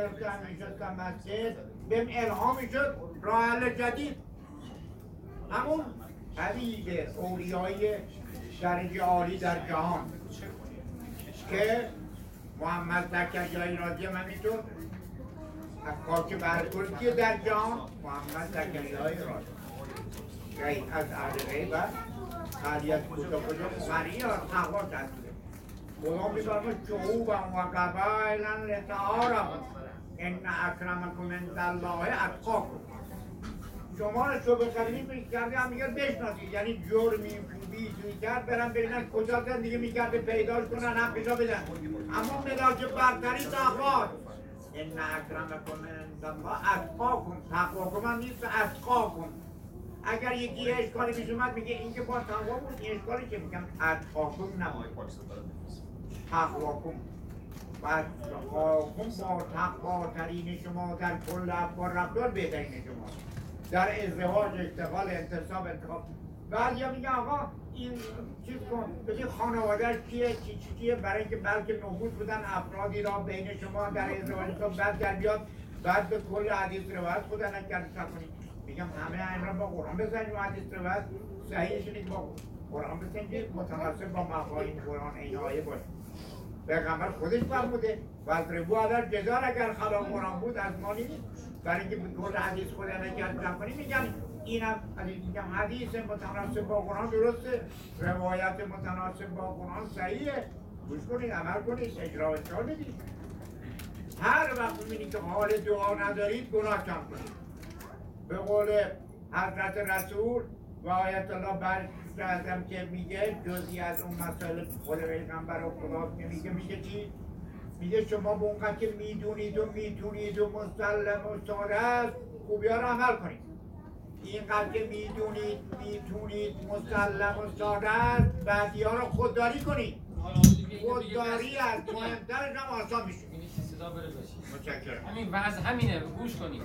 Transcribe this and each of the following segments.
گرفتم میشستم مسجد. بهم الهام شد راه جدید. همون حبیب اولیای درجه عالی در جهان که محمد زکریای رازی من میتون از خاک برکرسی در جهان محمد زکریای رازی غیب از اهل غیبت خالیت کجا کجا خری و تقوا دسته خدا میفرمه شعوبا و قبایلا لتعارف ان اکرمکم عند الله اتقاکم شما رو قدیمی پیش کرده هم میگه بشناسید یعنی جرمی توی کرد برن ببینن کجا زن دیگه می‌کرده پیداش کنن حقشا بدن. اما ملاک برتری تقواست ان اکرمکم عند الله اتقاکم تقواکم هم نیست اتقاکم اگر یکی اشکالی پیش اومد میگه این که با تقوا بود این اشکالی که میگم اتقاکم نباید تقواکم و اتقاکم با تقوا ترین شما در کل افکار رفتار بهترین شما در ازدواج اشتغال انتصاب انتخاب بعد یا میگه آقا این چیز کن بگی خانوادهش کیه چی چی کیه برای اینکه بلکه نفوذ بودن افرادی را بین شما در ازدواج تو بعد در بیاد بعد به کل حدیث روایت خدا نکرد کنید میگم همه این را با قرآن بزنید و حدیث روایت صحیحش با قرآن بزنید متناسب با مفاهیم قرآن این آیه باشه پیغمبر خودش فرموده و از ربو عدد جزار اگر خلاف قرآن بود از ما نیست. برای اینکه کل حدیث خدا نکرد جمع کنیم میگم اینم میگم حدیث متناسب با قرآن درسته. روایت متناسب با قرآن صحیحه. گوش کنید عمل کنید اجرا اجرا بدید. هر وقت می‌بینید که حال دعا ندارید گناه کم کنید. به قول حضرت رسول و آیت الله برکردم که میگه جزی از اون مسائل خود پیغمبر و خدا که میگه میگه چی؟ میگه شما به اونقدر که می‌دونید و می‌تونید و مسلم و ساده است خوبی ها رو عمل کنید. اینقدر که می‌دونید می‌تونید مسلم و ساده است بعدی ها رو خودداری کنید. خودداری از مهمترش هم آسان میشه. متشکرم. همین وضع همینه گوش کنید.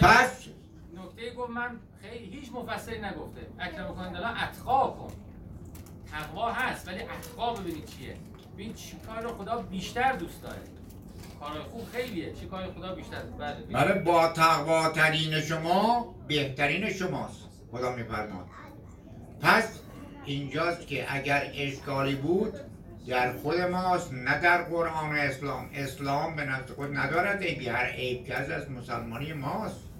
پس نکته گفت من خیلی هیچ مفسری نگفته. اکرم کنید الان اتقا کن. تقوا هست ولی اتقا ببینید چیه. ببین چی کار خدا بیشتر دوست داره. کارهای خوب خیلیه. چی کار خدا بیشتر بله. بله با تقواترین شما بهترین شماست. خدا میفرماد پس اینجاست که اگر اشکالی بود در خود ماست نه در قرآن اسلام. اسلام به نفس خود ندارد. عیبی هر عیب که از مسلمانی ماست.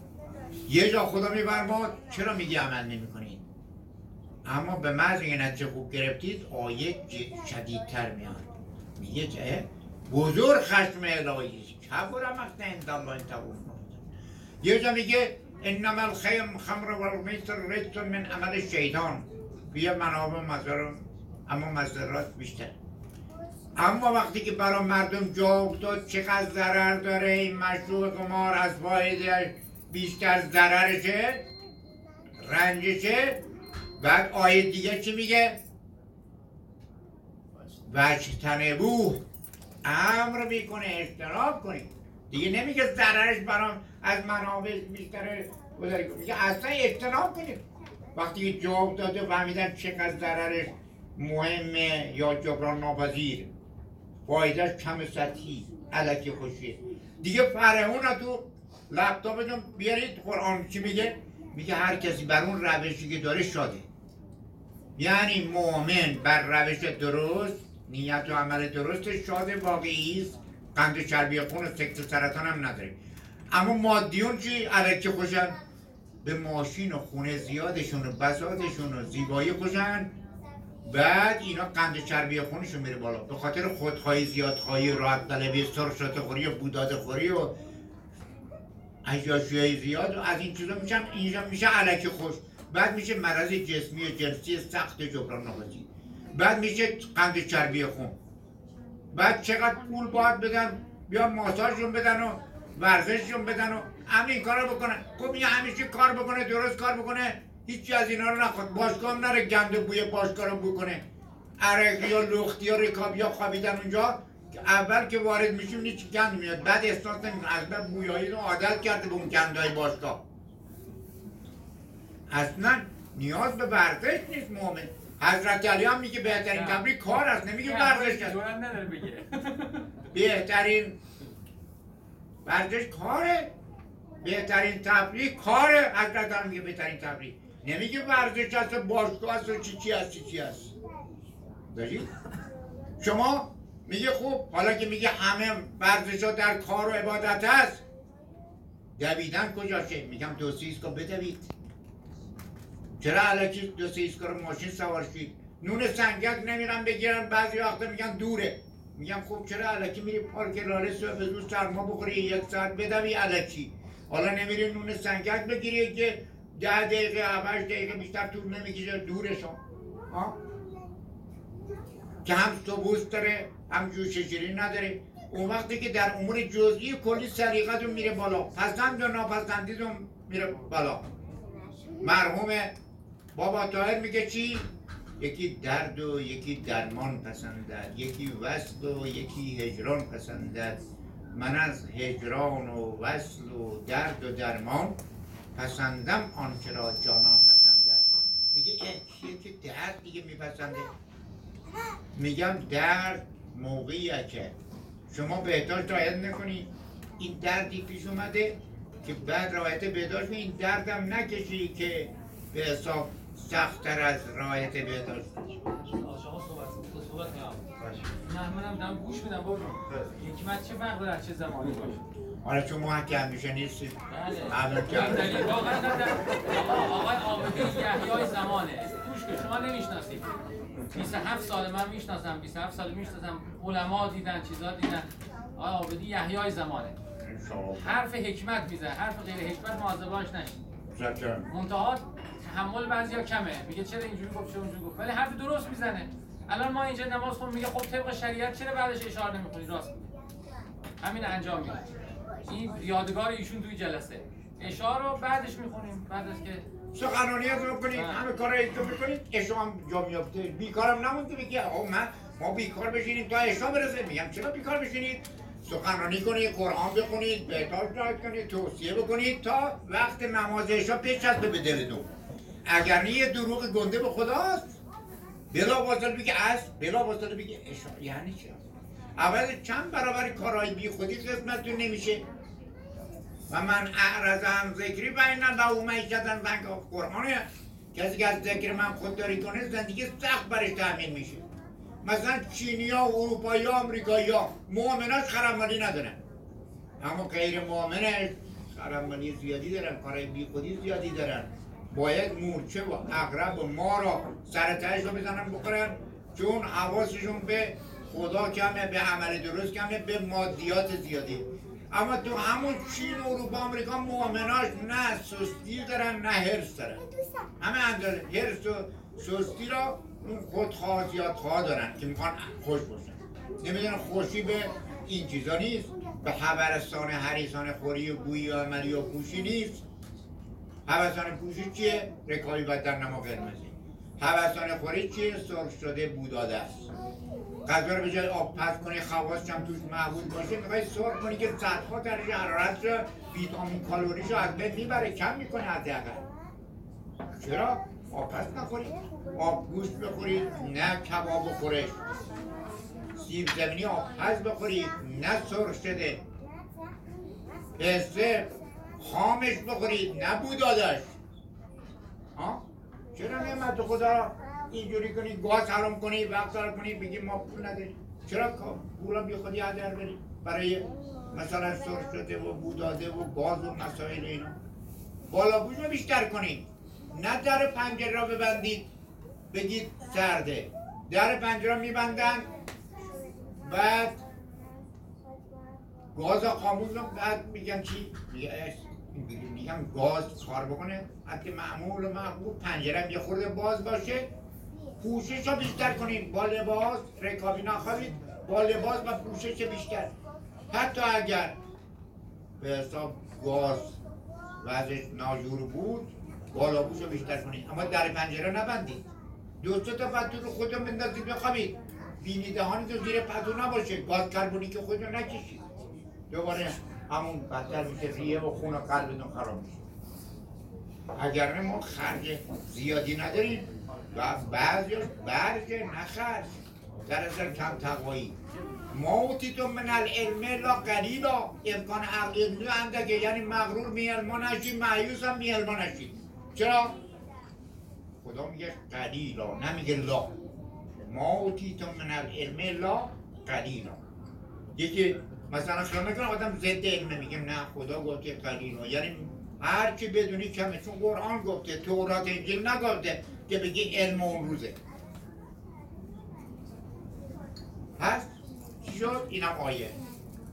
یه جا خدا میفرماد چرا میگی عمل نمی کنید اما به محض اینکه نتیجه خوب گرفتید آیه شدیدتر میاد. میگه که بزرگ خشم الهی. کبر مقت عند الله ان تقوم یه جا میگه انما الخیم خمر و المیسر رجس من عمل شیطان. بیا منابع مزار اما مزارات بیشتر. اما وقتی که برای مردم جا افتاد چقدر ضرر داره این مشروع قمار از فایده بیشتر ضررشه رنجشه بعد آیه دیگه چی میگه؟ وجتنبوه امر می‌کنه اجتناب کنید دیگه نمیگه ضررش برام از منابع کنید میگه اصلا اجتناب کنید وقتی جواب داده فهمیدن چقدر ضررش مهمه یا جبران ناپذیر. فایدهش کم سطحی. علکی خوشیه دیگه فرهون تو لپتاپتون بیارید قرآن چی میگه؟ میگه هر کسی بر اون روشی که داره شاده. یعنی مؤمن بر روش درست نیت و عمل درست شاد واقعی است. قند چربی خون و سکت سرطان هم نداره. اما مادیون چی؟ علکی خوشن؟ به ماشین و خونه زیادشون و بساطشون و زیبایی خوشن. بعد اینا قند چربی خونشون میره بالا. به خاطر خودخواهی زیادخواهی راحت طلبی سرشات خوری و بوداد خوری و اشیاشوی زیاد و از این چیزا میشن اینجا میشه علکی خوش. بعد میشه مرض جسمی و جنسی سخت جبران ناپذیر بعد میشه قند چربی خون. بعد چقدر پول باید بدن بیا ماساژشون بدن و ورزششون بدن و همین کارو بکنن. خب این همیشه کار بکنه درست کار بکنه هیچی از اینا رو نخواد. باشگاه نره گند بوی باشگاه رو بکنه. عرق یا لختی یا رکاب یا خوابیدن اونجا. اول که وارد میشیم هیچ گند میاد. بعد احساس نمی‌کنه از بعد بویایی رو عادت کرده به اون گندهای باشگاه. اصلا نیاز به ورزش نیست مؤمن. حضرت علی هم میگه بهترین. تمرین کار است. نمیگه ورزش است. بهترین ورزش کاره. بهترین تفریح کاره. حضرت هم میگه بهترین تفریح نمیگه ورزش هست و باشگاه هست و چی چی هست چی چی هست داری؟ شما میگه خوب حالا که میگه همه ورزش ها در کار و عبادت هست دویدن کجاشه میگم دو ایستگاه بدوید. چرا علکی دو ایستگاه رو ماشین سوار شید؟ نون سنگک نمیرن بگیرن بعضی وقتا میگن دوره. میگم خب چرا علکی میری پارک لاله صبح زود سرما بخوری یک ساعت بدوی علکی حالا نمیری نون سنگک بگیری که ده دقیقه هفتش دقیقه بیشتر طول نمی‌کشه دورشون که هم سبوس داره هم جوش شیرین نداره اون وقتی که در امور جزئی کلی سریقتون میره بالا. پسند و ناپسندیدون میره بالا. مرحوم بابا طاهر میگه چی؟ یکی درد و یکی درمان پسندد. یکی وصل و یکی هجران پسندد. من از هجران و وصل و درد و درمان پسندم آنچه را جانان پسندد. میگه اه یکی درد دیگه میپسنده؟ میگم درد موقعیه که شما بهداشت رعایت نکنی. این دردی پیش اومده که بعد رعایت بهداشت این دردم نکشی که به حساب سختتر از رعایت بهداشت. شما صحبت صحبت نه منم دارم گوش میدم بابا. حکمت چه فرق داره چه زمانی باشه؟ حالا شما که همیشه نیستید بله. عمل کرد. واقعا آقا آقای عابدی یحیای زمانه. گوش کن شما نمی‌شناسید. 27 سال من می‌شناسم 27 سال می‌شناسم. علما دیدن چیزا دیدن. آقای عابدی یحیای زمانه. حرف حکمت می‌زنه. حرف غیر حکمت نشید شکرم منتها تحمل بعضیا کمه. میگه چرا اینجوری گفت چرا اونجوری گفت؟ ولی حرف درست می‌زنه. الان ما اینجا نماز خون میگه خب طبق شریعت چرا بعدش اشاره نمی‌کنی؟ راست میگه. همین انجام میده. این یادگار ایشون توی جلسه. اشاره رو بعدش می‌خونیم. بعد از که سخنرانیت رو کنید. همه کارایی که می‌کنید. اشا هم جا میافته. بیکارم نمونده بگی آقا من ما بیکار بشینیم تا اشا برسه. میگم چرا بیکار بشینید؟ سخنرانی کنید قرآن بخونید بهداشت رعایت کنید توصیه بکنید تا وقت نماز اشا بچسبه به دلتون. اگر نه یه دروغ گنده به خداست. بلا واسطه بگه از بلا واسطه بگه اشا یعنی چی؟ اول چند برابر کارهای بی خودی قسمتتون نمیشه. و من اعرض ذکری بین له معیشتن ضنکا قرآنه کسی که از ذکر من خودداری کنه زندگی سخت برش تأمین میشه. مثلا چینیا و اروپایی ها امریکایی ها مؤمناش خرمالی ندارن. اما غیر مؤمنش خرمالی زیادی دارن بی خودی زیادی دارن. باید مورچه و اقرب و ما را سر رو بزنن بخورن چون حواسشون به خدا کمه به عمل درست کمه به مادیات زیادی. اما تو همون چین و اروپا آمریکا مؤمناش نه سستی دارن نه هرس دارن. همه اندازه هرس و سستی را اون خودخواه زیادخواه دارن که می‌خوان خوش باشن. نمی‌دونن خوشی به این چیزا نیست. به خبرستان حریصان خوری و بویی و عملی و پوشی نیست. هوسان پوشی چیه؟ رکابی در نما قرمزی. هوسان خوری چیه؟ سرخ شده بوداده است غذا رو به جای آب پس کنی خواص هم توش محبود باشه می‌خوای سرخ کنی که صدها درجه حرارت رو ویتامین کالوریش رو از بین می‌بره کم می‌کنه حداقل. چرا؟ آب پس نخورید آب گوشت بخورید نه کباب و سیب زمینی آب پس بخورید نه سرخ شده. پسته خامش بخورید نه بودادش ها؟ چرا نعمت خدا؟ اینجوری کنی گاز حرام کنی وقت حرام کنی بگی ما پول نداریم. چرا کا- پولا بی خودی هدر بریم برای مثلا سرخ شده و بوداده و گاز و مسائل اینا. بالا رو بیشتر کنید نه در پنجره را ببندید. بگید سرده. در پنجره میبندن. بعد گاز خاموش بعد میگن چی؟ میگم گاز کار بکنه. حتی معمول و معقول پنجره یه خورده باز باشه. پوشش رو بیشتر کنید با لباس رکابی نخواهید با لباس و پوشش بیشتر. حتی اگر به حساب گاز وضعش ناجور بود بالا رو بیشتر کنید. اما در پنجره نبندید. دو سه تا پتو رو خودتون بندازید بخوابید. بینی تو زیر پتو نباشه. گاز کربونیک خودتون نکشید. دوباره همون بدتر میشه. ریه و خون و قلبتون خراب میشه. اگر ما خرج زیادی نداریم و بعضیش برج نه خرج در اصل کم تقوایی ما اوتیتم من العلم لا قلیلا. امکان عقل علمی اندکه. یعنی مغرور می علما نشی معیوس هم می علما نشی چرا؟ خدا میگه قلیلا. نمیگه لا. ما اوتیتم من العلم لا قلیلا. یکی مثلا خیال نکنه آدم ضد علمه. میگه نه خدا گفته قلیلا. یعنی هر چی بدونی کمه چون قرآن گفته تورات انجیل نگفته که بگی علم اون روزه. پس چی شد؟ اینم آیه.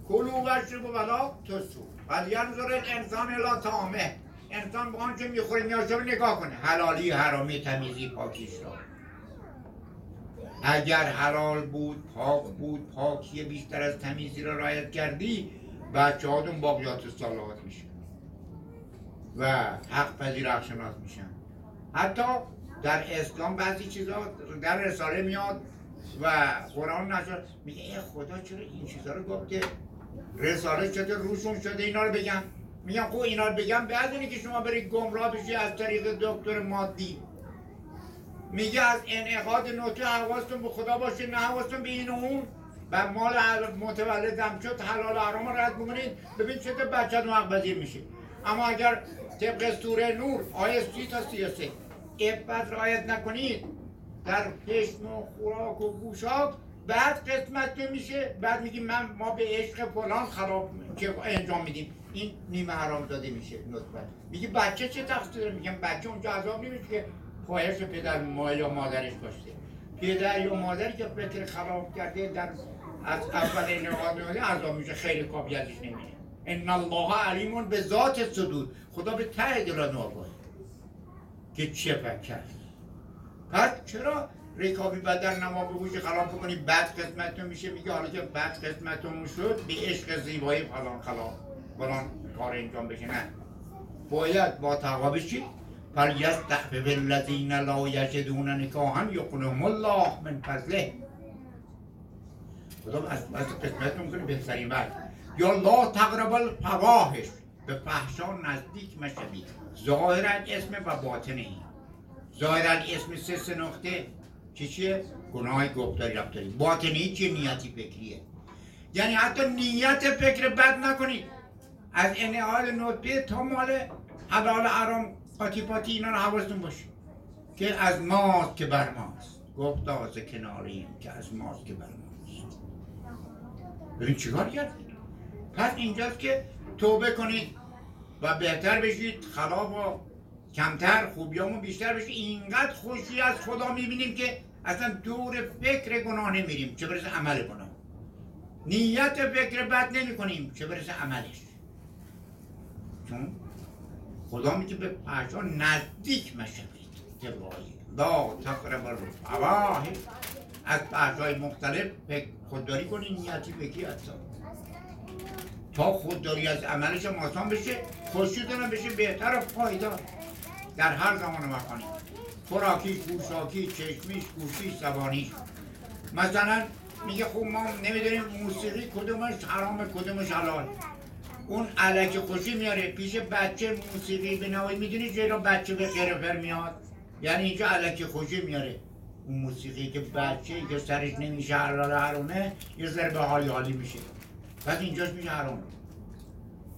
کلو و ولا تسو ولی ینظر الانسان الا طعامه. انسان به آنچه می‌خوره میاشه نگاه کنه. حلالی حرامی تمیزی پاکیش را. اگر حلال بود پاک بود پاکی بیشتر از تمیزی را رعایت کردی بچه هاتون باقیات صالحات میشه. و حق پذیر شناس میشن. حتی در اسلام بعضی چیزا در رساله میاد و قرآن نشد میگه ای خدا چرا این چیزا رو گفته رساله شده روشون شده اینا رو بگم؟ میگم خب اینا رو بگم بعد اینه که شما برید گمراه بشی از طریق دکتر مادی. میگه از انعقاد نوته حواستون به خدا باشه نه حواستون به این و اون. و مال متولدم شد حلال حرام رد بکنید. ببین چطور بچه حق میشه. اما اگر طبق سوره نور آیه سی تا سی سه عفت رعایت نکنید در پشم و خوراک و گوشاک بعد قسمت میشه بعد میگیم من ما به عشق فلان خراب که انجام میدیم این نیمه حرام داده میشه نطفه میگه بچه چه تقصیر میگم بچه اونجا عذاب نمیشه که خواهش پدر ما یا مادرش باشه پدر یا مادری که فکر خراب کرده در از اول انعقاد عذاب میشه خیلی کافی ازش نمیره ان الله علیم به ذات صدور. خدا به ته دلان آگاهه که چه کرد پس چرا رکابی بدن نما به گوش بکنی؟ بد قسمتون میشه میگه حالا که بد قسمتون شد؟ به عشق زیبایی فلان خلاف فلان کار انجام بشه. نه. باید با تقوا بشید فلیستعفف الذین لا یجدون نکاحا یغنهم الله من فضله. خدا از قسمتون کنه بهترین وقت یا لا تقرب الفواحش به فحشا نزدیک مشوید ظاهرا اسم و باطن این. ظاهرا اسم سه سه نقطه. چی چیه؟ گناه گفتاری رفتاری. باطنی چیه نیتی فکریه؟ یعنی حتی نیت فکر بد نکنید. از انعال نطفه تا مال حلال حرام پاتی پاتی اینا رو حواستون باشه. که از ماست که بر ماست. گفت از کناریم که از ماست که بر ماست. ببین چیکار کردید پس اینجاست که توبه کنید و بهتر بشید خلاف و کمتر خوبیامون بیشتر بشه اینقدر خوشی از خدا می‌بینیم که اصلا دور فکر گناه نمیریم. چه برسه عمل گناه؟ نیت فکر بد نمی کنیم چه برسه عملش؟ چون خدا میگه به فحشا نزدیک مشوید تبایی لا تقرب الفواحش از فحشای مختلف خودداری کنی نیتی فکری حتی تا خودداری از عملش آسان بشه خوشیدن بشه بهتر و پایدار در هر زمان مکانی. خوراکیش گوشاکی چشمیش گوشیش زبانیش. مثلا میگه خب ما نمی‌دونیم موسیقی کدومش حرام کدومش حلال. اون علک خوشی میاره پیش بچه موسیقی بنوایی می‌دونی چرا بچه به قرفر میاد؟ یعنی اینجا علک خوشی میاره. اون موسیقی که بچه که سرش نمیشه حلال حرامه یه به حالی حالی میشه. پس اینجاش میشه حرام.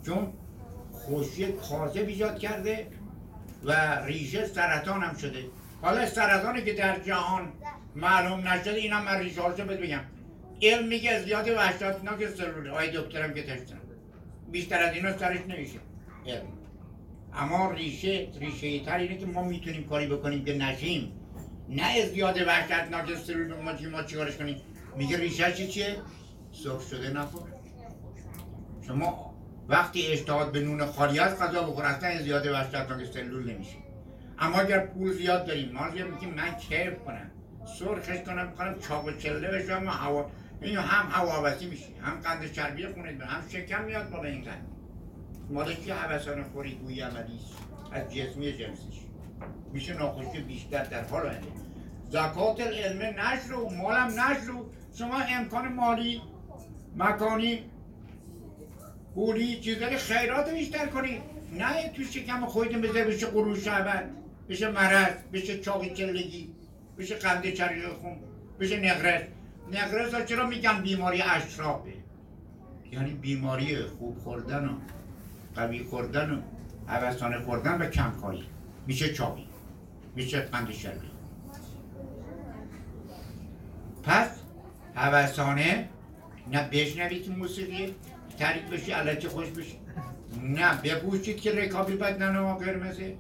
چون خوشی کاذب ایجاد کرده و ریشه سرطان هم شده. حالا سرطانی که در جهان معلوم نشده اینا من ریشه هاشو بگم. علم میگه زیاد وحشتناک سلوله. آی دکترم که تشتن بیشتر از اینا سرش نمیشه. علم. اما ریشه ریشه تر اینه که ما می‌تونیم کاری بکنیم که نشیم. نه زیاد وحشتناک سلول ما چی ما چیکارش کنیم. میگه ریشه چیه؟ سرخ شده نخور. شما وقتی اشتهاد به نون خالی است غذا بخور اصلا این زیاد وحشتناک سلول نمیشه. اما اگر پول زیاد داریم ما زیاد میگیم من کیف کنم سرخش کنم بخورم چاق و چله بشم هوا این هم هواوسی میشه هم قند چربی خونت میره، هم شکم میاد بالا این قند. مال کی حوثان خوری گویی عملی از جسمی جنسش. میشه ناخوشی بیشتر در حال آینده. زکات العلم نشر و مالم نشر و شما امکان مالی مکانی پولی چیزای خیرات بیشتر کنید نه تو شکم خودتون بذار بشه قروش شعبت بشه مرض بشه چاقی چلگی بشه قند چربی خون بشه نقرت نقرس ها چرا میگن بیماری اشرافه؟ یعنی بیماری خوب خوردن و قوی خوردن و عوضانه خوردن و کمکاری. میشه چاقی میشه قند شربی پس هوسانه نه بشنوید موسیقی. تریک بشی علکی خوش بشی. نه بپوشید که رکابی بد ننما قرمزه.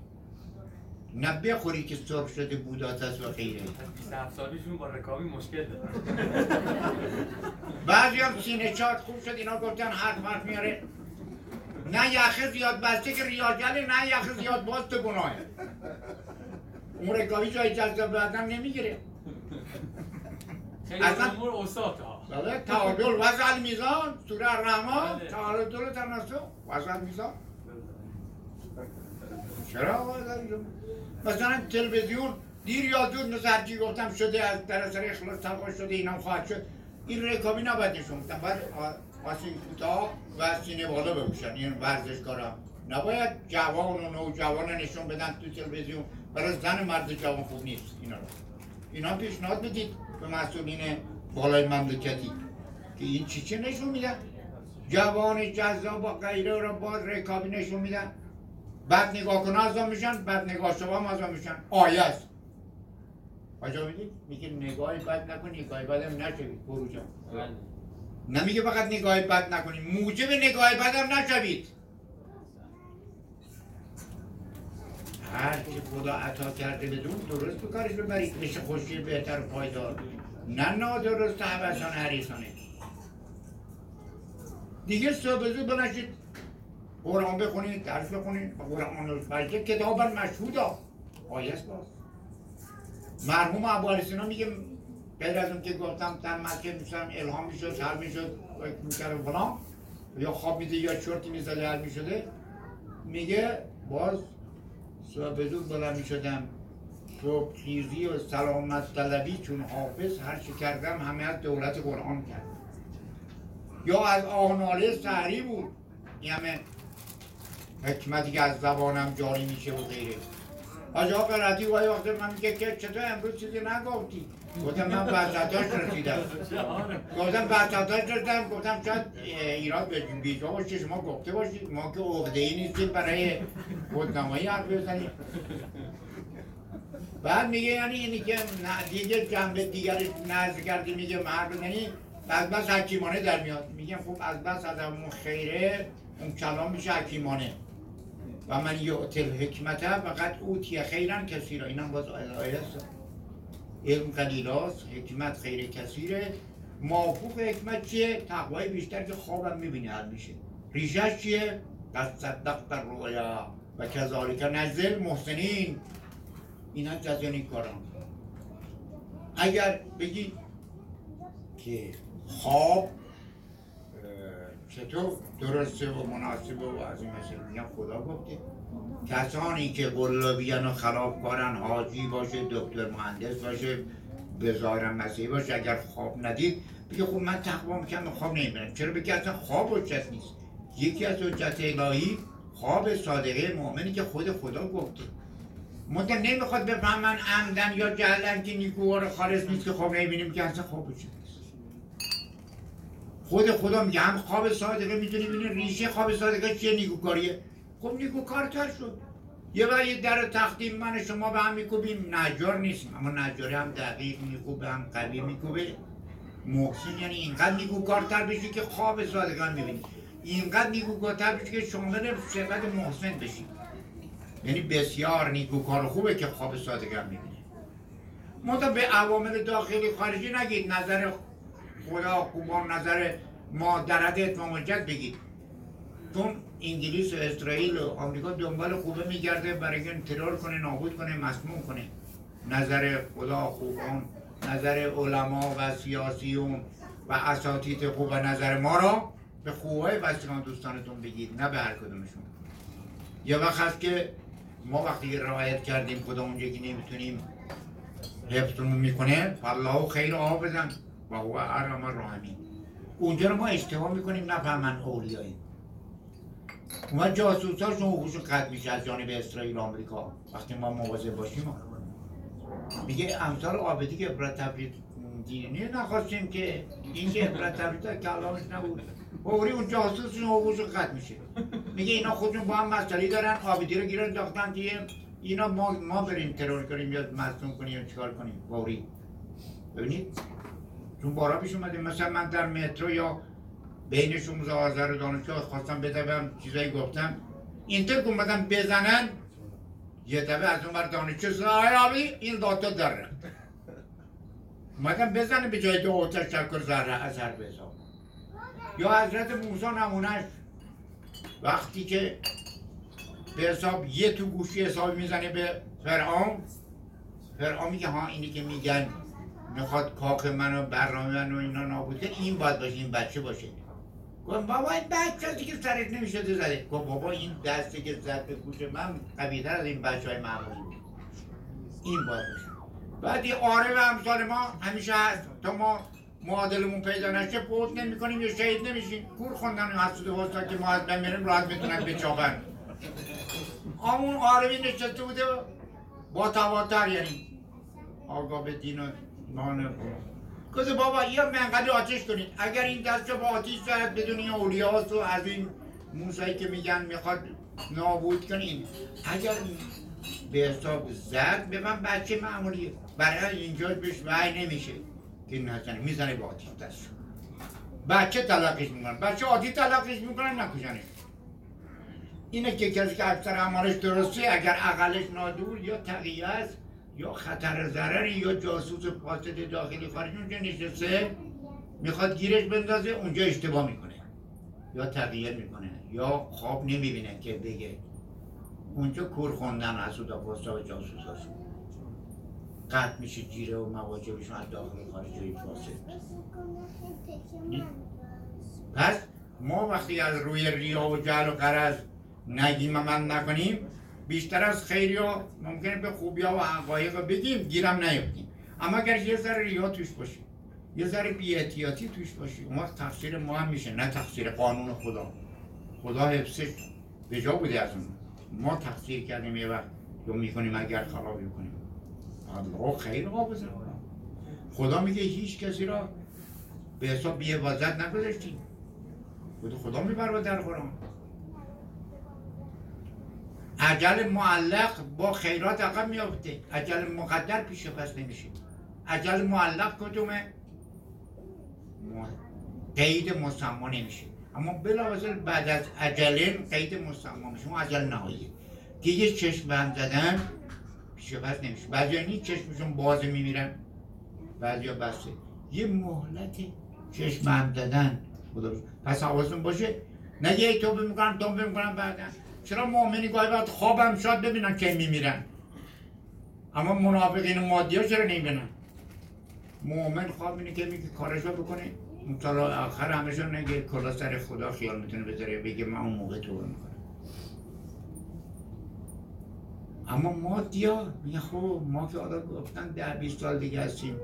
نه بخوری که سرخ شده بودات است و غیره 27 سالیشون با رکابی مشکل داره بعضی هم سینه چاد خوب شد اینا گفتن حرف حرف میاره. نه یخه زیاد بسته که ریاجله نه یخه زیاد باز تو گناهه. اون رکابی جای جذاب به آدم نمی‌گیره اصلا- امور ها بله تعادل وضع میزان سوره الرحمن. بله. تعادل تناسب وضع میزان. چرا مثلا تلویزیون دیر یا مثل هرچی گفتم شده از در اثر اخلاص تقوا شده اینم خواهد شد. این رکابی نباید نشون بدن. باید آسین کوتاه و سینه بالا بپوشن. این ورزشکارا. نباید جوان و نوجوان نشون بدن تو تلویزیون. برای زن مرد جوان خوب نیست. اینا رو. اینا پیشنهاد بدید به مسئولین بالای مملکتی. که این چی چه نشون میدن؟ جوان جذاب و غیره رو باز رکابی نشون میدن. بعد نگاه کنه ازا میشن بعد نگاه شما هم ازا میشن. آیه است. کجا میگی؟ میگه نگاهی بد نکنی نگاهی بدم نشوید بروجم بله. نمیگه فقط نگاهی بد نکنی موجب نگاهی بدم نشوید. هر چی خدا عطا کرده بدون درست به کارش ببرید میشه خوشی بهتر و پایدار نه نادرست حوثان حریصانه دیگه صبح زود بلنشید قرآن بخونید درس بخونید قرآن بلکه کتاب مشهود ها. آیه باز. مرحوم ابو میگه غیر از اون که گفتم در مسجد می‌شدم الهام می‌شد حل می‌شد فکر می‌کردم فلان. یا خواب میده یا چرتی می‌زده حل می‌شده. میگه باز صبح زود بلند می‌شدم صبح خیزی و سلامت طلبی چون حافظ هر چی کردم همه از دولت قرآن کرد. یا از آهناله سهری بود. این همه حکمتی که از زبانم جاری میشه و غیره. حاج آقا وای وقت من میگه که چطور امروز چیزی نگفتی؟ گفتم من وسطاش رسیدم. گفتم وسطاش رسیدم. گفتم شاید ایراد به بیجا باشه شما گفته باشید ما که نیستیم برای خودنمایی حرف بزنیم. بعد میگه یعنی اینی که دیگه جنبه دیگرش نزد کردی میگه مرد بزنی از بس حکیمانه در میاد. میگم خب از بس از اون خیره اون کلام میشه حکیمانه. و من یعطی الحکمت فقط اوتی خیرن کسی را اینم باز آیه است. علم قلیلاست حکمت خیر کثیره. موافق حکمت چیه؟ تقوای بیشتر که خوابم می‌بینی حل میشه. ریشش چیه؟ قد صدق در رویا و کذالک نزل محسنین. اینا جزانی کاران اگر بگی که خواب چطور؟ درسته و مناسبه و از این میگم خدا گفته. کسانی که قلابیان و خرابکارن حاجی باشه دکتر مهندس باشه بزارم مسیحی باشه اگر خواب ندید بگه خب من تقوا می‌کنم خواب نمی‌بینم چرا؟ بگه اصلا خواب حجت نیست. یکی از حجت الهی خواب صادقه مؤمنی که خود خدا گفته. منتها نمی‌خواد بفهمن عمدن یا جهلن که نیکووار خالص نیست که خواب نمی‌بینیم که اصلا خواب نیست. خود خدا میگه هم خواب صادقه می‌تونی ببینی ریشه خواب صادقه چیه؟ نیکوکاریه. خب نیکوکارتر شد. یه وقت یه در تقدیم من شما به هم میکوبیم. نجار نیستیم. اما نجاری هم دقیق میکوبه هم قوی میکوبه. محسن یعنی اینقدر نیکوکارتر بشی که خواب صادقه می‌بینی. اینقدر نیکوکارتر بشی که شامل صفت محسن بشی. یعنی بسیار نیکوکار خوبه که خواب صادقه هم می‌بینی. منتها به عوامل داخلی خارجی نگید نظر خدا خوبان نظر ما درد ممجد بگید. چون انگلیس و اسرائیل و آمریکا دنبال خوبه میگرده برای اینکه ترور کنه نابود کنه مسموم کنه. نظر خدا خوبان نظر علما و سیاسیون و اساتید خوب و نظر ما را به خوبای بستگان دوستانتون بگید نه به هر کدومشون. یه وقت که ما وقتی روایت کردیم خدا اونجا که نمی‌تونیم حفظمون می‌کنه فالله خیر حافظن و هو ارحم الراحمین. اونجا رو ما اشتباه می‌کنیم نفهمن اولیایی اومد جاسوساشون حقوقشون قطع میشه از جانب اسرائیل آمریکا. وقتی ما مواظب باشیم میگه امثال عابدی که برای تبریز دینی نخواستیم که این که عبرت طبیعت کلامش نبود. اوری اون جاسوس این حقوقش قطع میشه. میگه اینا خودشون با هم مسئله دارن آبیدی رو گیرن انداختن که اینا. ما ما بریم ترور کنیم یا مصدوم کنیم یا چیکار کنیم؟ اوری ببینید. چون بارا پیش اومده. مثلا من در مترو یا بین 16 آذر دانشگاه خواستم بدوم چیزایی گفتم. اینطور اومدن بزنن یه دفعه از اون دانشجو آبی این داتا داره. اومدن بزنه به جای دو تشکر ذره اثر به حساب. یا حضرت موسی نمونهش وقتی که به حساب یه تو گوشی حسابی می‌زنه به فرعون فرعون میگه ها اینی که میگن می‌خواد کاخ منو برنامه منو اینا نابود این باید باشه این بچه باشه. گفت بابا این بچه که سرت نمی‌شده زده. گفت بابا این دستی که زد به گوش من قویتر از این بچه های معمولی. این باید باشه. بعد آره و امثال ما همیشه هست. تا ما معادلمون پیدا نشه فوت نمی کنیم یا شهید نمیشیم. کور خوندن و حسود که ما از بین راحت می‌تونن بچاقن همون عالمی نشسته بوده. با تواتر یعنی آگاه به دین و گفت بابا یا منقدر آتش کنید. اگر این دست با آتیش زد بدون این اولیاس و از این موسایی که میگن می‌خواد نابود کنین. اگر به حساب زد به من بچه معمولیه. برای اینجا بهش وعی نمیشه. که نزنه می‌زنه با آتیش دست. بچه تلقیش می‌کنن بچه عادی تلقیش می‌کنن نکشنش. اینه که کسی که اکثر اعمالش درسته اگر عقلش نادور یا تقیه است یا خطر ضرری یا جاسوس فاسد داخلی خارجی اونجا نشسته می‌خواد گیرش بندازه اونجا اشتباه می‌کنه. یا تغییر می‌کنه یا خواب نمی‌بینه که بگه اونجا کور خوندن پاستا و جاسوس هست. قطع میشه جیره و مواجبشون از داخل خارج های فاسد. پس ما وقتی از روی ریا و جهل و قرض نگیم من نکنیم بیشتر از خیری ها ممکنه به خوبی ها و حقایق بگیم گیرم نیفتیم. اما اگر یه ذره ریا توش باشه یه ذره بیاحتیاطی توش باشه اون وقت تقصیر ما هم میشه نه تقصیر قانون خدا. خدا حفظش به جا بوده از اون. ما تقصیر کردیم یه وقت یا می‌کنیم اگر خرابی کنیم. الله خیر ها بزن خدا میگه هیچ کسی را به حساب بیعوضت نگذاشتیم خود خدا می‌بره در قرآن. عجل معلق با خیرات عقب میافته عجل مقدر پیش پس نمیشه. عجل معلق کدومه؟ قید مسما نمیشه. اما بلافاصله بعد از عجله قید مسما میشه. اون عجل نهایی. که یه چشم هم زدن پیش پس نمیشه. بعضی ها چشمشون باز میمیرن بعضی بسته. یه مهلت چشم هم زدن پس حواستون باشه. نه یه توبه می‌کنن توبه می‌کنن بعدا. چرا مؤمنی گاهی وقت خوابم شاد ببینن که میمیرن؟ اما منافقین مادی ها چرا نمی‌بینن؟ مؤمن خواب اینه که میگه کارشو بکنه. مطالعه آخر همشون نگه کلا سر خدا خیال می‌تونه بذاره بگه من اون موقع توبه می‌کنم. اما مادی ها میگه خب ما که آدم گفتن ده بیست سال دیگه هستیم.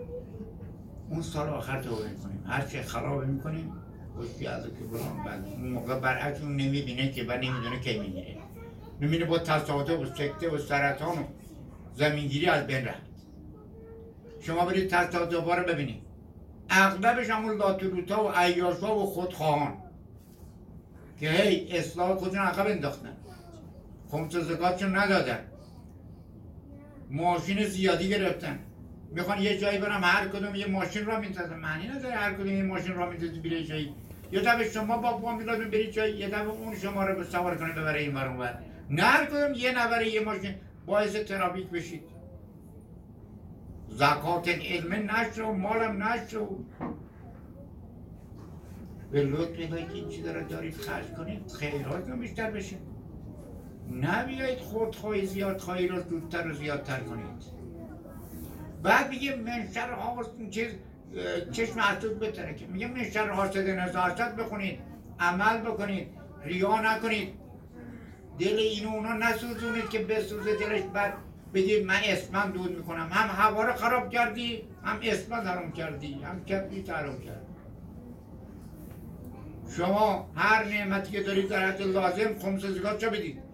اون سال آخر توبه می‌کنیم. هر چه خراب می‌کنیم خوشی از که برام بعد اون موقع برعکس اون نمی‌بینه که بعد نمی‌دونه کی میمیره می‌بینه با تصادف و سکته و سرطان و زمینگیری از بین رفت. شما برید تصادف رو ببینید. اغلبش همون لاتروتا و عیاشا و خودخواهان. که هی اصلاح خودشون عقب انداختن. خمس زکاتشون ندادن. ماشین زیادی گرفتن. می‌خوان یه جایی برم هر کدوم یه ماشین را میندازن. معنی نداره هر کدوم یه ماشین را میندازی بره جایی. یه دفعه شما با پا میلازم بری جایی یه دفعه اون شما رو سوار کنه ببره این برون بر نه هر کدوم یه نفره یه ماشین. باعث ترافیک بشید. زکات علم نشو مالم نشو. به لطف این چی داره دارید خرج کنید خیرات بیشتر بشه. نه خودخواهی زیاد خواهی رو زودتر و زیادتر کنید. بعد میگه منشر حاصل چیز چشم حسود بترکه میگه منشر حاسد نزاست بخونید عمل بکنید ریا نکنید. دل این اونا نسوزونید که بسوزه دلش بعد بگید من اسمم دود می‌کنم. هم هوا رو خراب کردی هم اسم حرام کردی هم کبریت حرام کردی. شما هر نعمتی که دارید در حد لازم خمس زکات چه بدید؟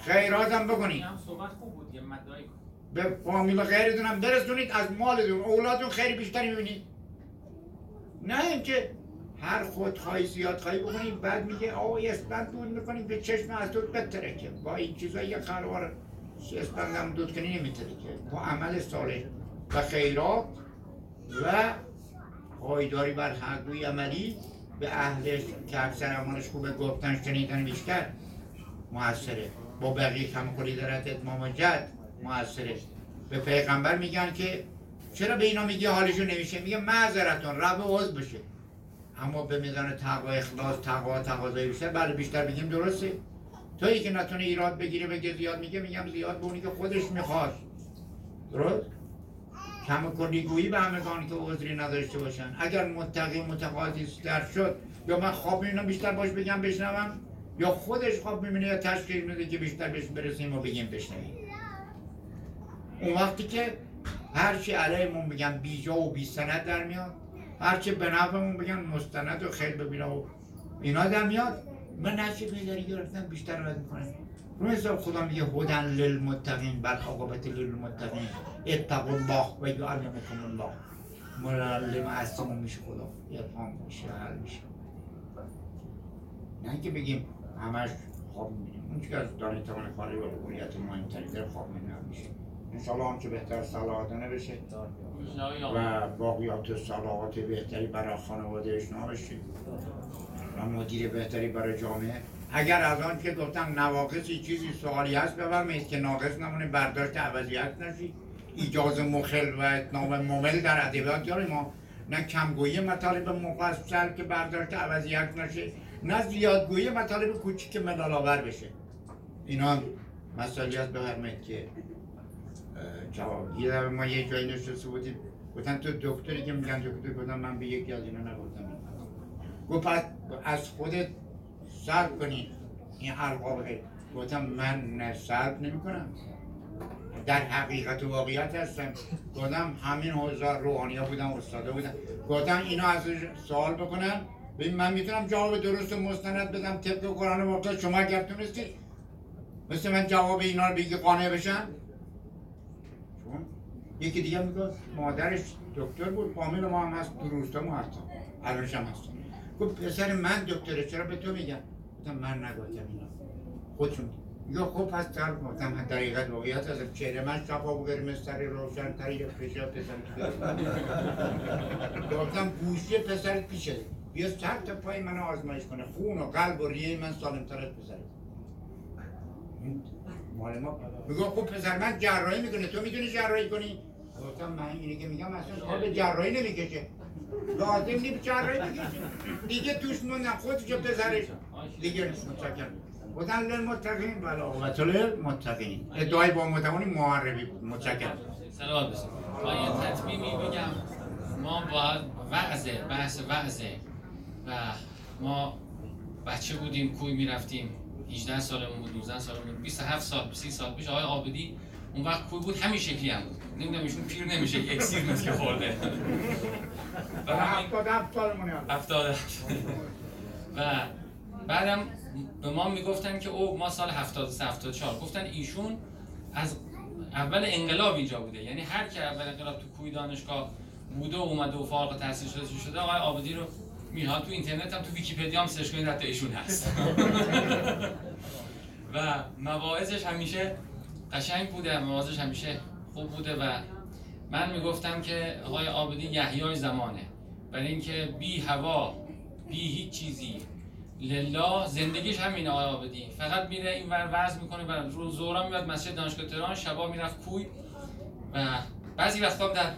خیرات هم بکنید صحبت خوب بود یه به فامیل غیرتون هم برسونید از مالتون اولادتون خیلی بیشتری می‌بینید. نه اینکه هر خودخواهی زیاد خواهی بکنید بعد میگه آقا اسپند دود می‌کنید به چشم از دود بترکه. با این چیزا یه خروار اسپند هم دود کنی نمیترکه. با عمل صالح و خیرات و پایداری بر حقوی عملی به اهلش که اکثر امانش خوبه گفتن شنیدن بیشتر موثره. با بقیه کم خوری دارد اتمام جد موثره به پیغمبر میگن که چرا به اینا میگه حالشون نمیشه؟ میگه معذرتون رب عوض بشه. اما به میزان تقوا اخلاص تقوا تقاضای بیشتر بعد بیشتر بگیم درسته. تویی که نتونه ایراد بگیره بگه زیاد میگه میگم زیاد به اونی که خودش می‌خواد درست؟ کم کلیگویی به همگان که عذری نداشته باشن. اگر متقی متقاضی در شد یا من خواب می‌بینم بیشتر باش بگم بشنوم. یا خودش خواب می‌بینه یا تشکیل میده که بیشتر بهش برسیم و بگیم بشنویم. اون وقتی که هرچی علیمون بگن بیجا و بی سند در میاد هرچی به نفعمون بگن مستند و خیلی ببینا و اینا در میاد من نشی پیداری گرفتن بیشتر رد می‌کنه رو حساب خدا میگه هدن للمتقین بل عاقبت للمتقین. اتقوا الله و یعلمکم الله. معلم اصلا میشه خدا. ارهام میشه حل میشه. نه که بگیم همش خواب می‌بینیم. اون که از دانشتوان کاری و قولیت مهمتری در خواب می‌بینیم میشه. انشالله هم که بهتر صلاحاتانه بشه. و باقیات صلاحات بهتری برای خانواده اشنا بشه. و مدیر بهتری برای جامعه. اگر از آن که گفتم نواقصی چیزی سوالی هست بفرمایید که ناقص نمونه برداشت عوضیت نشید ایجاز مخل و اتنام ممل در ادبیات داریم ما. نه کمگویی مطالب مفصل که برداشت عوضیت نشه نه زیادگویی مطالب کوچیک ملال آور بشه. اینا مسئله هست بفرمایید که اه، جواب یه دفعه ما یه جایی نشسته بودیم. گفتن تو دکتری که میگن دکتر گفتم من به یکی از اینا نگفتم. گفت از خودت سلب کنی. این القاب گفتم من سلب نمی کنم در حقیقت و واقعیت هستم. گفتم همین حوزه روحانی ها بودم استاده بودم گفتم اینا از سوال بکنن. ببین من می‌تونم جواب درست و مستند بدم طبق قرآن مقدس شما اگر تونستید مثل من جواب اینا رو بگی قانع بشن چون یکی دیگه می‌گفت مادرش دکتر بود فامیل ما هم هست تو روستا ما هستم الانش هم هستم گفت پسر من دکتره چرا به تو میگم؟ گفتم من نگفتم اینا. خودشون یا خب پس در حقیقت واقعیت از چهره من شفا قرمز تری روشن تری یا پشا پسر گفتم گوشی پسرت پیشه. بیا سر تا پای منو آزمایش کنه. خون و قلب و ریه من سالم تر از پسرت این مال ما. میگه خب پسر من جراحی می‌کنه. تو می‌تونی جراحی کنی؟ گفتم من اینی که میگم اصلا کار به جراحی نمی‌کشه. لازم نیست جراحی بکشه. دیگه توش موندن خودش پسرش. دیگه متشکرم. بودن للمتقین بله عاقبت للمتقین ادعای با متقین معربی بود. متشکرم. سلام بسیم ما یه تطمیمی بگم ما باید وعظه بحث وعظه. و ما بچه بودیم کوی می‌رفتیم 18 سالمون بود 19 سالمون بود 27 سال 30 سال پیش آقای آبدی اون وقت کوی بود همین شکلی هم بود. نمی‌دونم ایشون پیر نمیشه یک سیر مثل که خورده. و همین و بعدم به ما می‌گفتن که او ما سال 73 74 گفتن ایشون از اول انقلاب اینجا بوده. یعنی هر کی اول انقلاب تو کوی دانشگاه بوده و اومده و فارغ التحصیل شده شده؟ آقای آبادی رو میها تو اینترنت هم تو ویکی‌پدیا هم سرچ کنید حتی ایشون هست. و مواعظش همیشه قشنگ بوده مواعظش همیشه خوب بوده و من می‌گفتم که آقای آبدی یحیای زمانه. برای اینکه بی هوا بی هیچ چیزی لله زندگیش همینه آقای آبدی فقط میره این ور وزن می‌کنه و زورا میاد مسجد دانشگاه تهران شبا می‌رفت کوی و بعضی وقتا هم در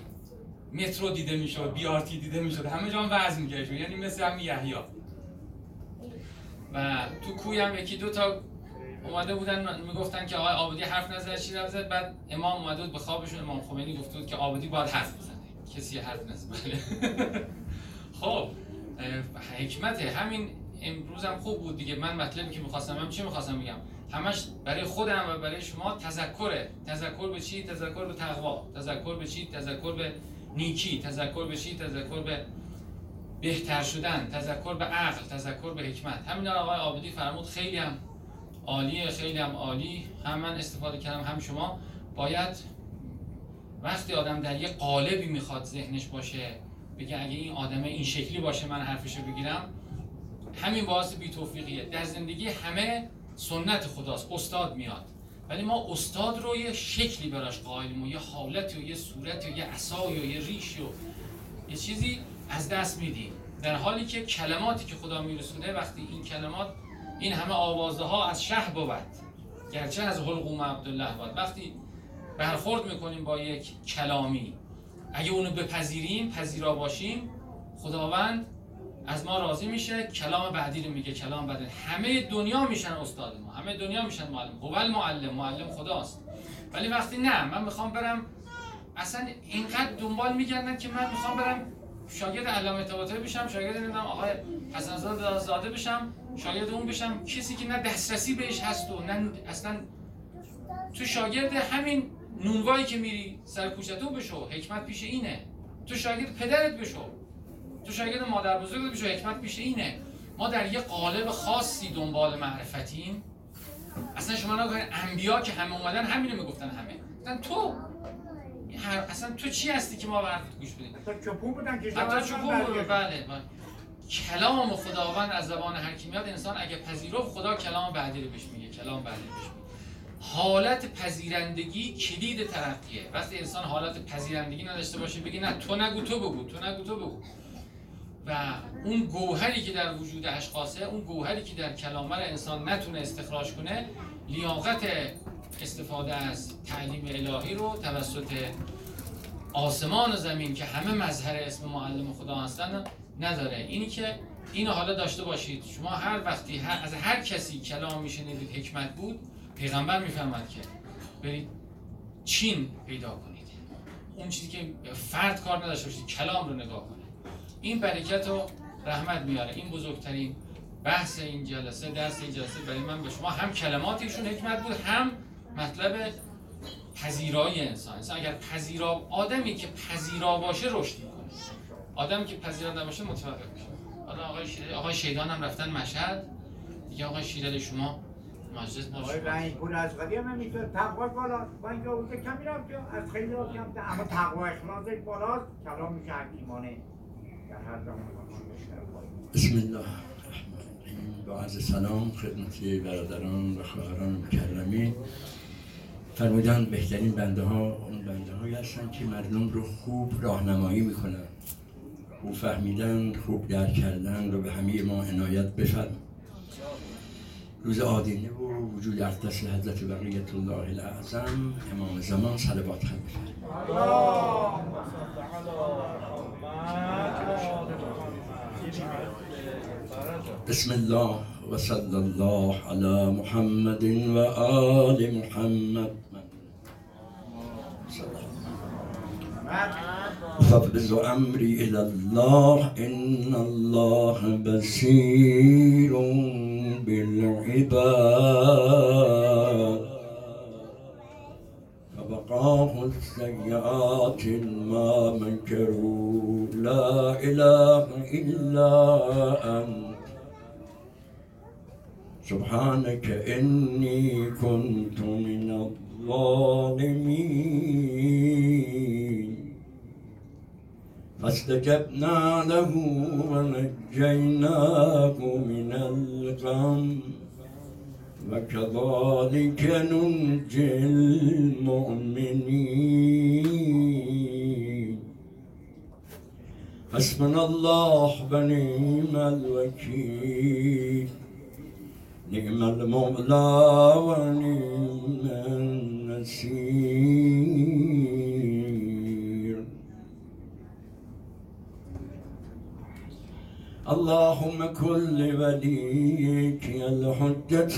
مترو دیده می‌شد بی آر تی دیده می‌شد همه جا هم وزن میکشون یعنی مثل همین یحیی و تو کوی هم یکی دو تا اومده بودن می‌گفتن که آقای آبادی حرف نزد چی نزد بعد امام اومده بود به خوابشون. امام خمینی گفته بود که آبادی باید حرف بزنه. کسی حرف نزد. بله. خب اه، حکمته همین امروز هم خوب بود دیگه. من مطلبی که می‌خواستم هم چی می‌خواستم بگم؟ همش برای خودم و برای شما تذکره. تذکر به چی؟ تذکر به تقوا. تذکر به چی؟ تذکر به نیکی تذکر به چی؟ تذکر به بهتر شدن تذکر به عقل تذکر به حکمت. همین آقای آبادی فرمود خیلی هم عالیه خیلی هم عالی. هم من استفاده کردم هم شما. باید وقتی آدم در یه قالبی می‌خواد ذهنش باشه بگه اگه این آدم این شکلی باشه من حرفشو بگیرم همین باعث بی توفیقیه در زندگی همه سنت خداست. استاد میاد. ولی ما استاد رو یه شکلی براش قائلیم و یه حالتی و یه صورتی و یه عصایی و یه ریشی و یه چیزی از دست میدیم. در حالی که کلماتی که خدا میرسونه وقتی این کلمات این همه آوازه ها از شه بود گرچه از حلقوم عبدالله بود. وقتی برخورد می‌کنیم با یک کلامی اگه اونو بپذیریم پذیرا باشیم خداوند از ما راضی میشه کلام بعدی رو میگه کلام بعدی همه دنیا میشن استاد ما همه دنیا میشن معلم. هو معلم معلم خداست. ولی وقتی نه من می‌خوام برم اصلا اینقدر دنبال میگردن که من می‌خوام برم شاگرد علامه طباطبایی بشم شاگرد نمی‌دونم آقای حسن زاده بشم شاگرد اون بشم. کسی که نه دسترسی بهش هست و نه اصلا تو شاگرد همین نونوایی که میری سر کوچتو بشو. حکمت پیش اینه. تو شاگرد پدرت بشو. تو شاگرد مادر بزرگت بشو حکمت پیش اینه. ما در یه قالب خاصی دنبال معرفتیم. اصلا شما نگاه انبیا که همه اومدن همینو می‌گفتن همه. گفتن تو؟ اصلا تو چی هستی که ما به حرفت گوش بدیم؟ حتی چپون بودن که حتی چپون بود بله, بله. کلام خداوند از زبان هر کی میاد انسان اگه پذیرفت خدا کلام بعدی رو بهش میگه کلام بعدی بهش میگه. حالت پذیرندگی کلید ترقیه وقتی انسان حالت پذیرندگی نداشته باشه بگی نه تو نگو تو بگو تو نگو تو بگو. اون گوهری که در وجود اشخاصه اون گوهری که در کلامر انسان نتونه استخراج کنه لیاقت استفاده از تعلیم الهی رو توسط آسمان و زمین که همه مظهر اسم معلم خدا هستن نداره. اینی که اینو حالا داشته باشید. شما هر وقتی هر از هر کسی کلام میشنیدید حکمت بود پیغمبر میفرماد که برید چین پیدا کنید. اون چیزی که فرد کار نداشته باشید کلام رو نگاه کنید. این برکت و رحمت میاره. این بزرگترین بحث این جلسه درس این جلسه برای من به شما هم کلماتیشون حکمت بود هم مطلب پذیرای انسان. انسان اگر پذیرا آدمی که پذیرا باشه رشد می‌کنه. آدمی که پذیرا نباشه متوقف میشه. حالا آقای شیده آقای شیدان هم رفتن مشهد. دیگه آقای شیده شما مجلس ما آقای رنگ پور از قدیم هم اینطور تقوا بالا. با اینکه اون کمی رفت از خیلی کم اما تقوا اخلاصش بالاست. کلام میشه حکیمانه بسم الله با عرض سلام خدمت برادران و خواهران مکرمین فرمودن بهترین بنده ها اون بنده هایی هستن که مردم رو خوب راهنمایی می‌کنن. خوب فهمیدن خوب درک کردن رو به همه ما عنایت بفرم روز آدینه و وجود اقدس حضرت بقیت الله الاعظم امام زمان صلوات خم بسم الله وصلى الله على محمد وآل محمد. أفوض أمري إلى الله. إن الله بصير بالعباد. فبقاه السيئات ما منكروا. لا إله إلا أنت. سبحانك إني كنت من الظالمين. فاستجبنا له ونجيناه من الغم. وكذلك ننجي المؤمنين. حسبنا الله ونعم الوكيل. نعم المولى ونعم النصير اللهم كل وليك يا الحجة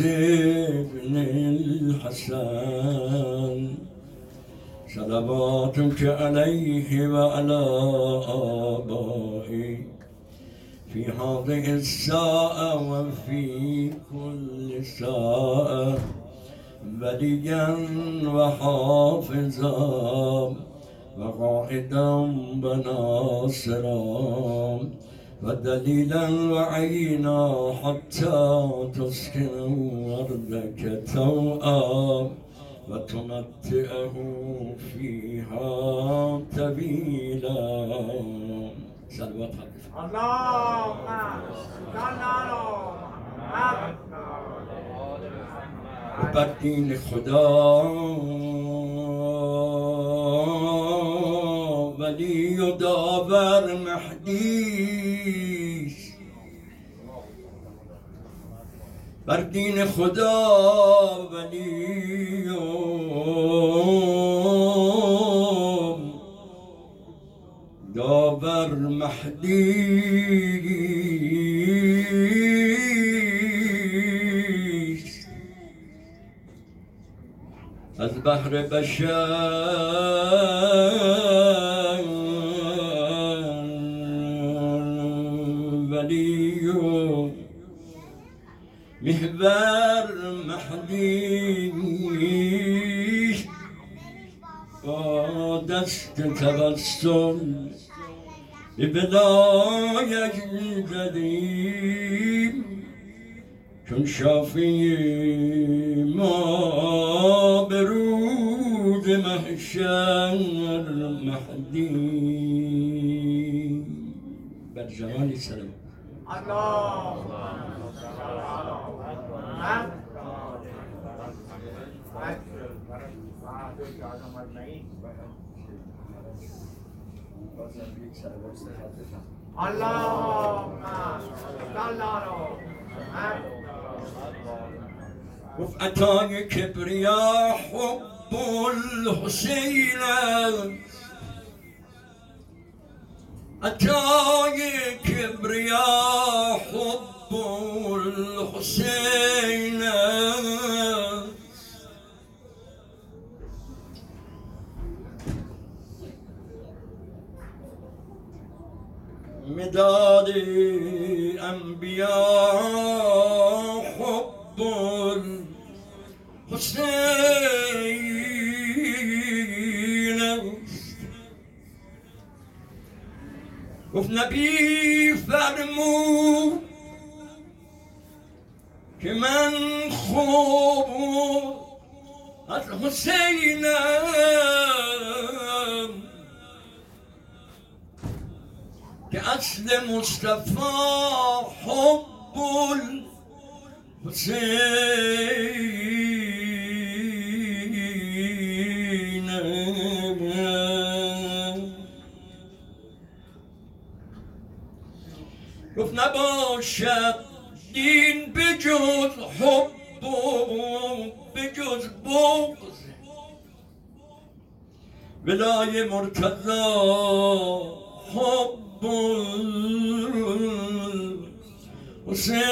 ابن الحسن. صلواتك عليه وعلى آبائه. في هذه الساعة وفي كل ساعة. وليا وحافظا وقائدا وناصرا. فدليلا وعينا حتى تسكن وردك توءا وتمتئه فيها تبيلا. سلوى الله الله الله الله الله ولی و داور مهدی. بر دین خدا ولی داور مهدی. از بحر بشر محور مهدی با دست توسل به بلایش زدیم چون شافی ما به روز محشر مهدی. بر جمال سلام. مع مع درجة عدم 40 اللهم صل وفي أتاني كبرياء حب الحسين. أتاني كبرياء حب أبو الحسين. مداد أنبياء حب الحسين. وفي نبي فرموه که من خوب از حسینم. که اصل مصطفی حب الحسین. گفت نباشد دین بجز حب و بجز بغض. ولای مرتضا حب حسین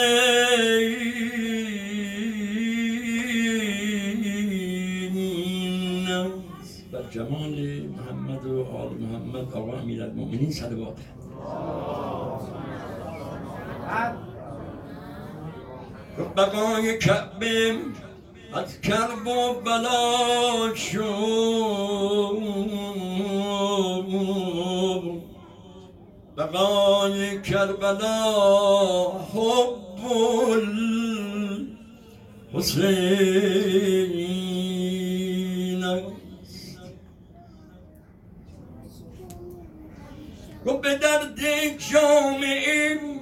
بر جمال محمد و آل محمد آقا امیر المؤمنین صلوات بقای کعبه از کرب و بلا شد بقای کربلا حب الحسین و به درد جامعه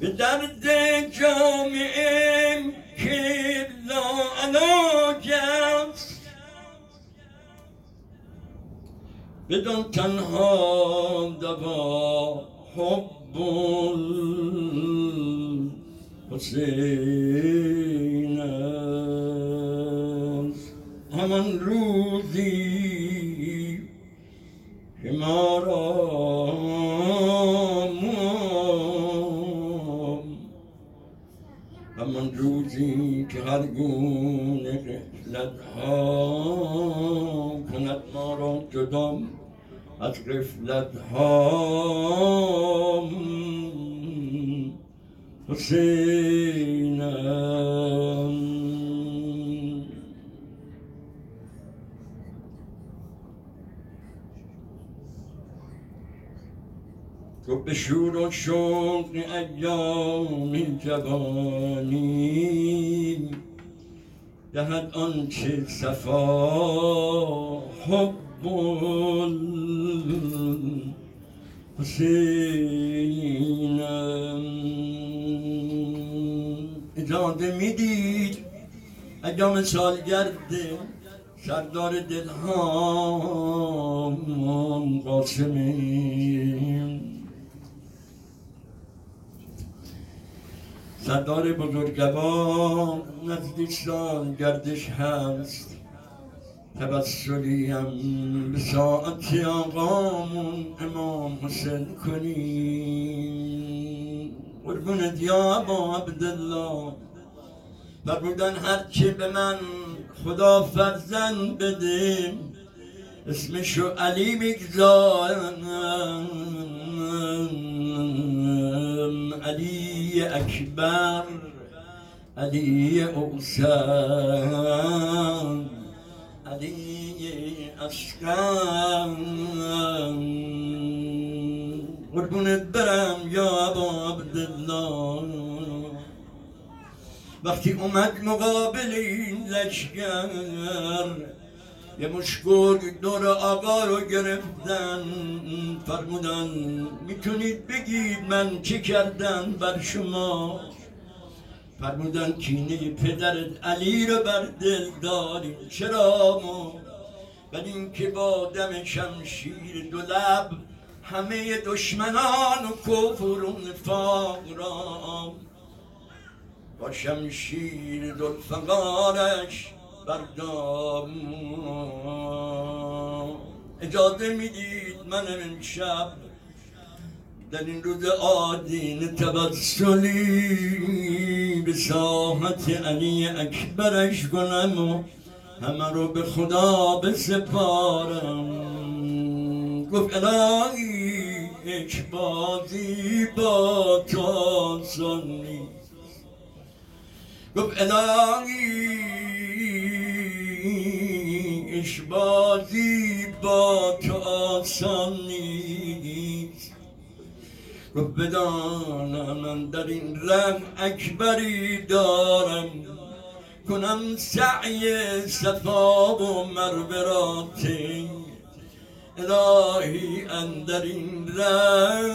به درد جامعه که لاعلاج است. بدان تنها دوا حب الحسین است. همان روزی که ما را هر گونه غفلت ها کند ما را جدا از غفلت ها حسینم. تو به شور و شوق ایام جوانی دهد آنچه صفا حب حسینم اجازه می‌دید؟ ایام سالگرد سردار دلها قاسمی. سردار بزرگوار نزدیک سال گردش هست. توسلیم به ساعت آقامون امام حسین کنیم. قربونت یا ابا عبدالله. فرمودن هرچی به من خدا فرزند بده اسمشو علی می‌گذارم. علی اکبر علی اوسان علی اشکان قربونت برم یا ابا عبدالله. وقتی اومد مقابل این لشکر یه مشکل دور آقا رو گرفتن. فرمودن می‌تونید بگید من چه کردم بر شما؟ فرمودن کینه پدرت علی رو بر دل داریم. چرا ما؟ ولی اینکه با دم شمشیر دو لب همه دشمنان و کفر و نفاق را. با شمشیر دلفقارش بردام اجازه می‌دید من امشب در این روز آدین تبسلی به ساحت علی اکبرش کنم و همه رو به خدا بسپارم. گفت الهی اکبازی با تو سنی گفت الهی اشبازی با تو آسان نیست. گفت بدانم من در این رم اکبری دارم. کنم سعی صفا و مروه را طی الهی اندر این رم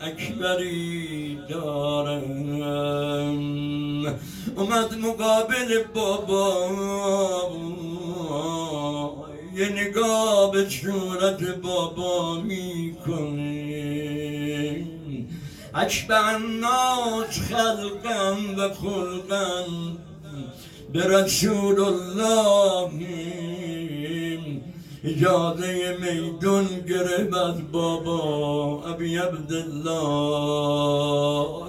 اکبری دارم. اومد مقابل بابا یه نگاه به صورت بابا می‌کنه اشبه الناس خلقا و خلقا به رسول الله اجازه میدون گرفت از بابا ابی عبدالله.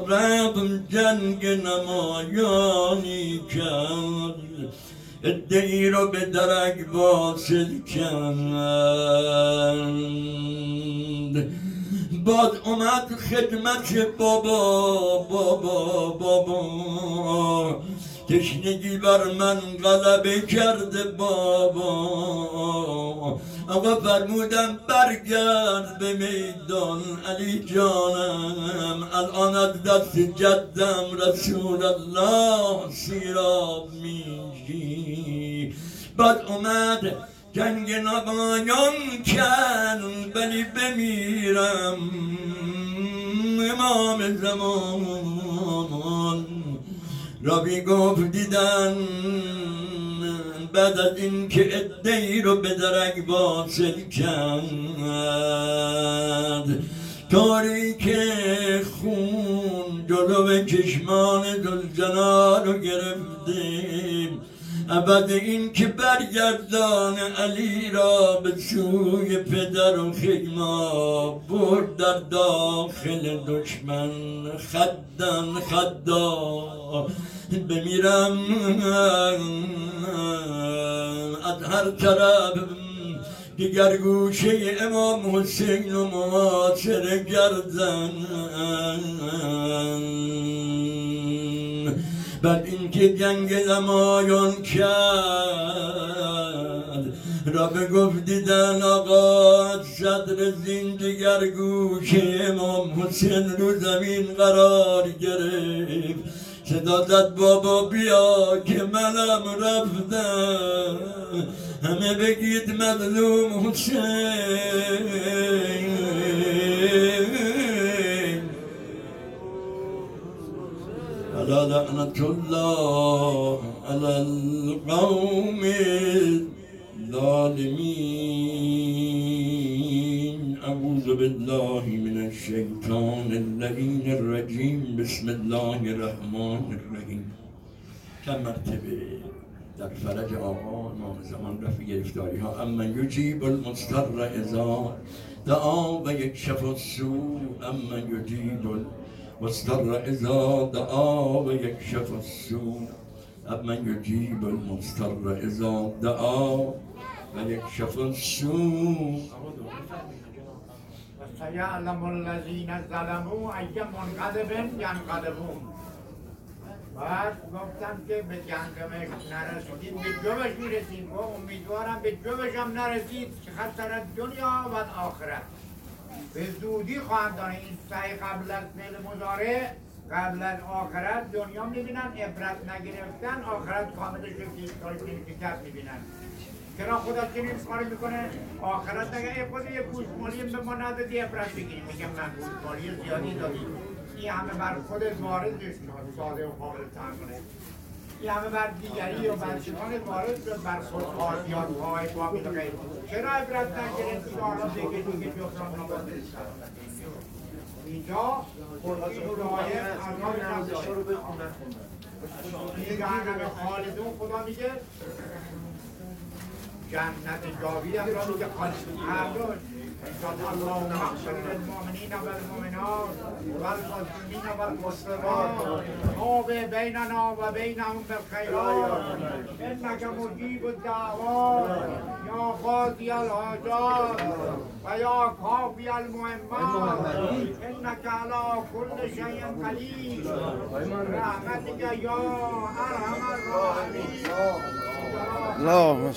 رب جنگ نمایانی کرد. ادعی رو به درک واصل کرد. باد اومد خدمت بابا بابا بابا. تشنگی بر من غلبه کرده بابا آقا فرمودم برگرد به میدان علی جانم الان از دست جدم رسول الله سیراب میشی بعد اومد جنگ نبایان کرد ولی بمیرم امام زمان رابی گفت دیدن بعد از اینکه ادهی رو به درک واصل کرد. تاریک خون جلو چشمان دلجنا رو گرفتیم. ابد این که برگردان علی را به سوی پدر و خیما برد در داخل دشمن. خدن خدا بمیرم از هر طرف. دیگر گوشه امام حسین و معاصر گردن. بعد اینکه جنگ نمایان کرد. را به گفت دیدن آقا صدر زین دیگر گوشه امام حسین رو زمین قرار گرفت. صدا زد بابا بیا که منم رفتم. همه بگید مظلوم حسین. ألا لعنة الله على القوم الظالمين. أعوذ بالله من الشيطان اللعين الرجيم. بسم الله الرحمن الرحیم چند مرتبه در فرج آقا امام زمان رفت گرفتاری ها اما یجیب المضطر اذا دعا و یکشف السوء اما یجیب المضطر اذا دعا و السوء اما یجیب المضطر اذا دعا و السوء سیعلم الذین ظلموا ای منقلب ینقلبون. بعد گفتم که به جنگمش نرسیدیم به جوش می‌رسیم. و امیدوارم به جوش هم نرسید که خسر دنیا و آخرت. به زودی خواهند داره این سعی قبل از فعل مضارع قبل از آخرت دنیا می‌بینن عبرت نگرفتن آخرت کاملش رو که کتاب می‌بینن. چرا خدا چنین کاری می‌کنه؟ آخرت نگه خود یه گوشمالی به ما ندادی عبرت بگیریم میگم من گوشمالی زیادی دادی. این همه بر خودت وارد نیست ساده و قابل تحمله همه بر دیگری و بچگان وارد شد بر خود خواهیان های قابل غیر چرا عبرت و حالا دیگه دیگه جفتان نباید اینجا این دعایه عذاب نبوده این جهنم خالدون خدا میگه. جنت جاوید هم را میگه. خالد هر دوش انشاء الله مغفر للمؤمنین و المؤمنات و المسلمین و المسلمات نوب بیننا و بینهم بالخیرات انک مجیب الدعوات یا قاضی الحاجات و یا کافی المهمات انک علی کل شیء قدیر رحمتک یا ارحم الراحمین اللهم